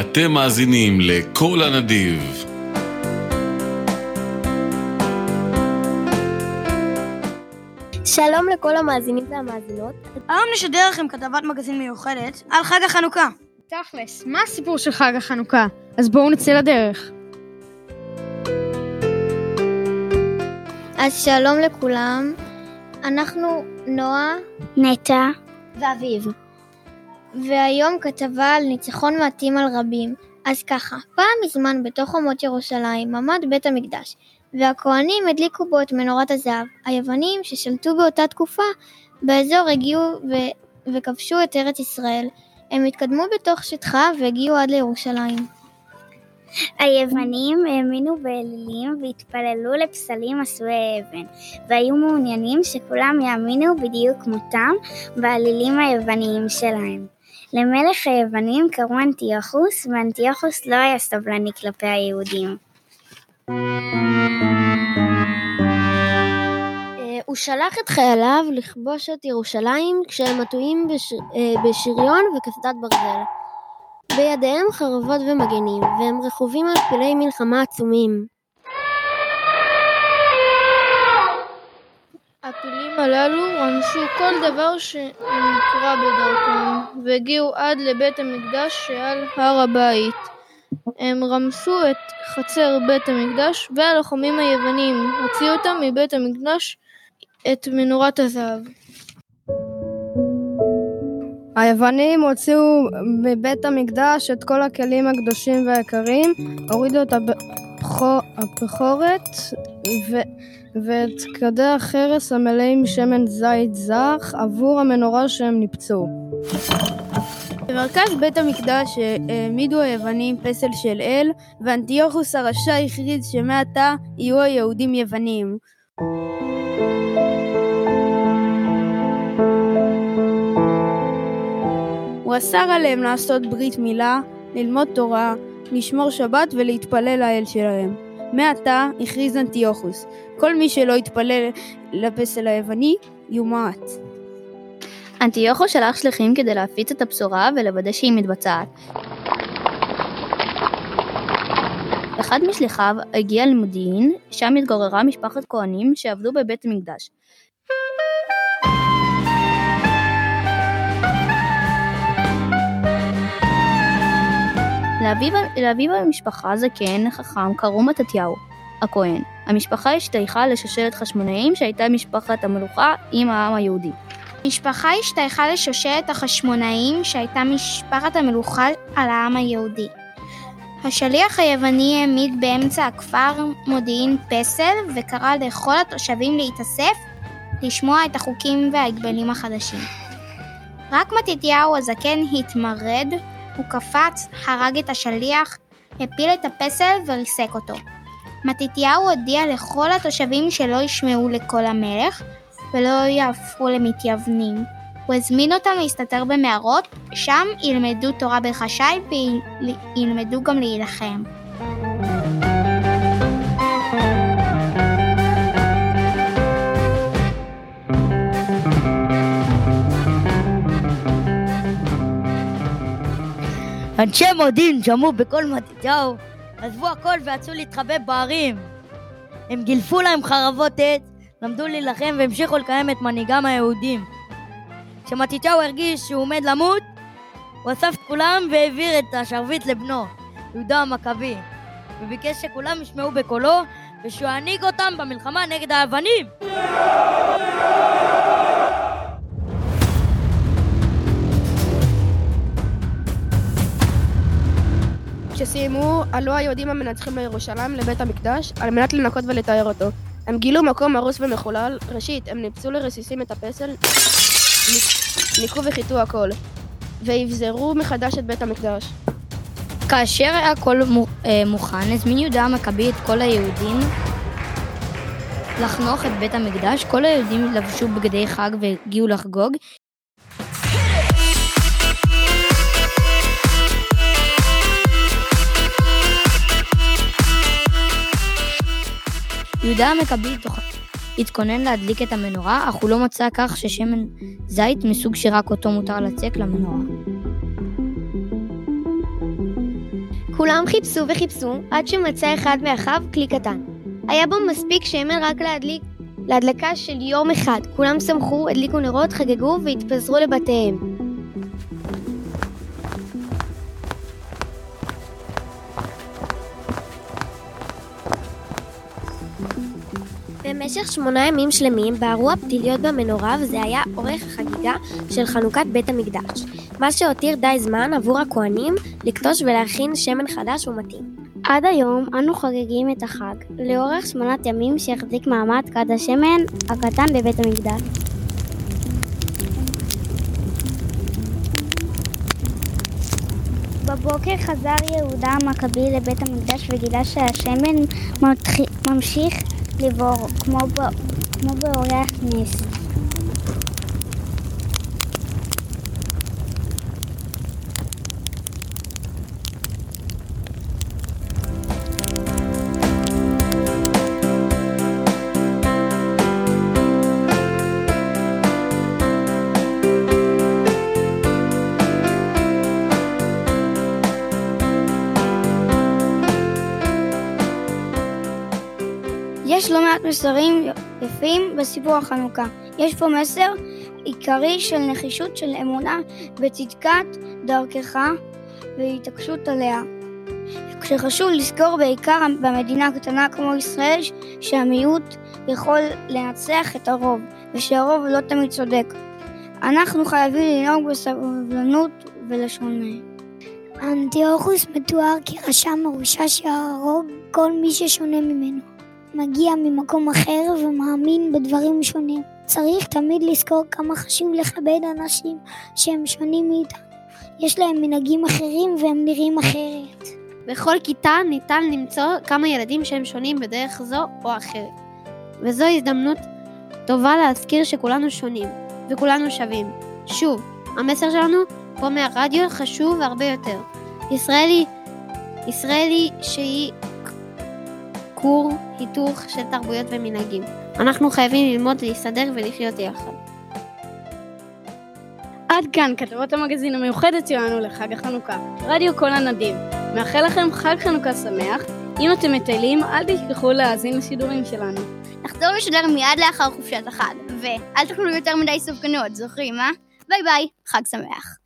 אתם מאזינים ל"קול הנדיב". שלום לכל המאזינים והמאזינות. היום נשדר לכם כתבת מגזין מיוחדת על חג החנוכה. תכלס, מה הסיפור של חג החנוכה? אז בואו נצא לדרך. אז שלום לכולם, אנחנו נועה, נטע ואביב. והיום כתבה על ניצחון מעטים על רבים. אז ככה, פעם מזמן בתוך חומות ירושלים עמד בית המקדש, והכהנים הדליקו בו את מנורת הזהב. היוונים ששלטו באותה תקופה באזור הגיעו ו- וכבשו את ארץ ישראל. הם התקדמו בתוך שטחה והגיעו עד לירושלים. היוונים האמינו באלילים והתפללו לפסלים עשויי אבן, והיו מעוניינים שכולם יאמינו בדיוק כמותם באלילים היווניים שלהם. למלך היוונים קראו אנטיוכוס, ואנטיוכוס לא היה סבלני כלפי היהודים. אה, הוא שלח את חייליו לכבוש את ירושלים כשהם עטויים בש... אה, בשריון וקסדת ברזל. בידיהם חרבות ומגנים, והם רכובים על פילי מלחמה עצומים. הפילים הללו רמסו כל דבר שנקרא בדרכם, והגיעו עד לבית המקדש שעל הר הבית. הם רמסו את חצר בית המקדש, והלוחמים היוונים הוציאו אותם מבית המקדש את מנורת הזהב. היוונים הוציאו מבית המקדש את כל הכלים הקדושים והיקרים, הורידו את הבכורת. ואת כדי החרס המלאים שמן זית זך עבור המנורה שהם ניפצו. במרכז בית המקדש העמידו היוונים פסל של אל, ואנטיוכוס הרשע הכריז שמעתה יהיו היהודים יוונים. הוא אסר עליהם לעשות ברית מילה, ללמוד תורה, לשמור שבת ולהתפלל לאל שלהם. מעתה הכריז אנטיוכוס, כל מי שלא יתפלל לפסל היווני, יומעט. אנטיוכוס שלח שליחים כדי להפיץ את הבשורה ולוודא שהיא מתבצעת. אחד משליחיו הגיע למודיעין, שם התגוררה משפחת כהנים שעבדו בבית המקדש. לאביו, לאביו המשפחה זקן חכם קראו מתתיהו, הכהן. המשפחה השתייכה לשושלת חשמונאים שהייתה משפחת המלוכה עם העם היהודי. המשפחה השתייכה לשושלת החשמונאים שהייתה משפחת המלוכה על העם היהודי. השליח היווני העמיד באמצע הכפר מודיעין פסל וקרא לכל התושבים להתאסף לשמוע את החוקים וההגבלים החדשים. רק מתתיהו הזקן התמרד, הוא קפץ, הרג את השליח, הפיל את הפסל וריסק אותו. מתתיהו הודיע לכל התושבים שלא ישמעו לקול המלך ולא יהפכו למתייוונים. הוא הזמין אותם להסתתר במערות, שם ילמדו תורה בחשאי וילמדו גם להילחם. אנשי מודיעין שמעו בקול מתתיהו, עזבו הכל ויצאו להתחבא בערים. הם גילפו להם חרבות עץ, למדו להילחם והמשיכו לקיים את מנהיגם היהודים. כשמתתיהו הרגיש שהוא עומד למות, הוא אסף את כולם והעביר את השרביט לבנו, יהודה המכבי, וביקש שכולם ישמעו בקולו ושהוא ינהיג אותם במלחמה נגד היוונים. כשסיימו, עלו היהודים המנצחים לירושלים לבית המקדש על מנת לנקות ולטהר אותו. הם גילו מקום הרוס ומחולל, ראשית, הם ניפצו לרסיסים את הפסל, ניקו וחיטו הכל, ואבזרו מחדש את בית המקדש. כאשר הכל מוכן, הזמין יהודה המכבי את כל היהודים לחנוך את בית המקדש. כל היהודים לבשו בגדי חג והגיעו לחגוג. יהודה המכבי התכונן להדליק את המנורה, אך הוא לא מצא כך ששמן זית מסוג שרק אותו מותר לצק למנורה. כולם חיפשו וחיפשו עד שמצא אחד מאחיו כלי קטן. היה בו מספיק שמן רק להדליק להדלקה של יום אחד. כולם שמחו, הדליקו נרות, חגגו והתפזרו לבתיהם. במשך שמונה ימים שלמים בערו הפתיליות במנורה וזה היה אורך החגיגה של חנוכת בית המקדש, מה שהותיר די זמן עבור הכוהנים לקטוש ולהכין שמן חדש ומתאים. עד היום אנו חוגגים את החג, לאורך שמונת ימים שהחזיק מעמד כד השמן הקטן בבית המקדש. בבוקר חזר יהודה המכבי לבית המקדש וגילה שהשמן ממשיך לבור, כמו, כמו באורח נס. יש לא מעט מסרים יפים בסיפור החנוכה. יש פה מסר עיקרי של נחישות של אמונה בצדקת דרכך והתעקשות עליה. כשחשוב לזכור בעיקר במדינה קטנה כמו ישראל שהמיעוט יכול לנצח את הרוב ושהרוב לא תמיד צודק. אנחנו חייבים לנהוג בסבלנות ולשונה. אנטיוכוס מתואר כרשע מרושע שהרוב כל מי ששונה ממנו. מגיע ממקום אחר ומאמין בדברים שונים. צריך תמיד לזכור כמה חשוב לכבד אנשים שהם שונים מאיתנו. יש להם מנהגים אחרים והם נראים אחרת. בכל כיתה ניתן למצוא כמה ילדים שהם שונים בדרך זו או אחרת. וזו הזדמנות טובה להזכיר שכולנו שונים, וכולנו שווים. שוב, המסר שלנו פה מהרדיו חשוב הרבה יותר. ישראל היא, ישראל היא שהיא כור היתוך של תרבויות ומנהגים. אנחנו חייבים ללמוד להסתדר ולחיות יחד. עד כאן כתבות המגזין המיוחדת שלנו לחג החנוכה. רדיו קול הנדיב. מאחל לכם חג חנוכה שמח. אם אתם מטיילים, אל תשכחו להאזין לשידורים שלנו. נחזור לשדר מיד לאחר חופשת החג, ואל תאכלו יותר מדי סופגניות, זוכרים, אה? ביי ביי, חג שמח.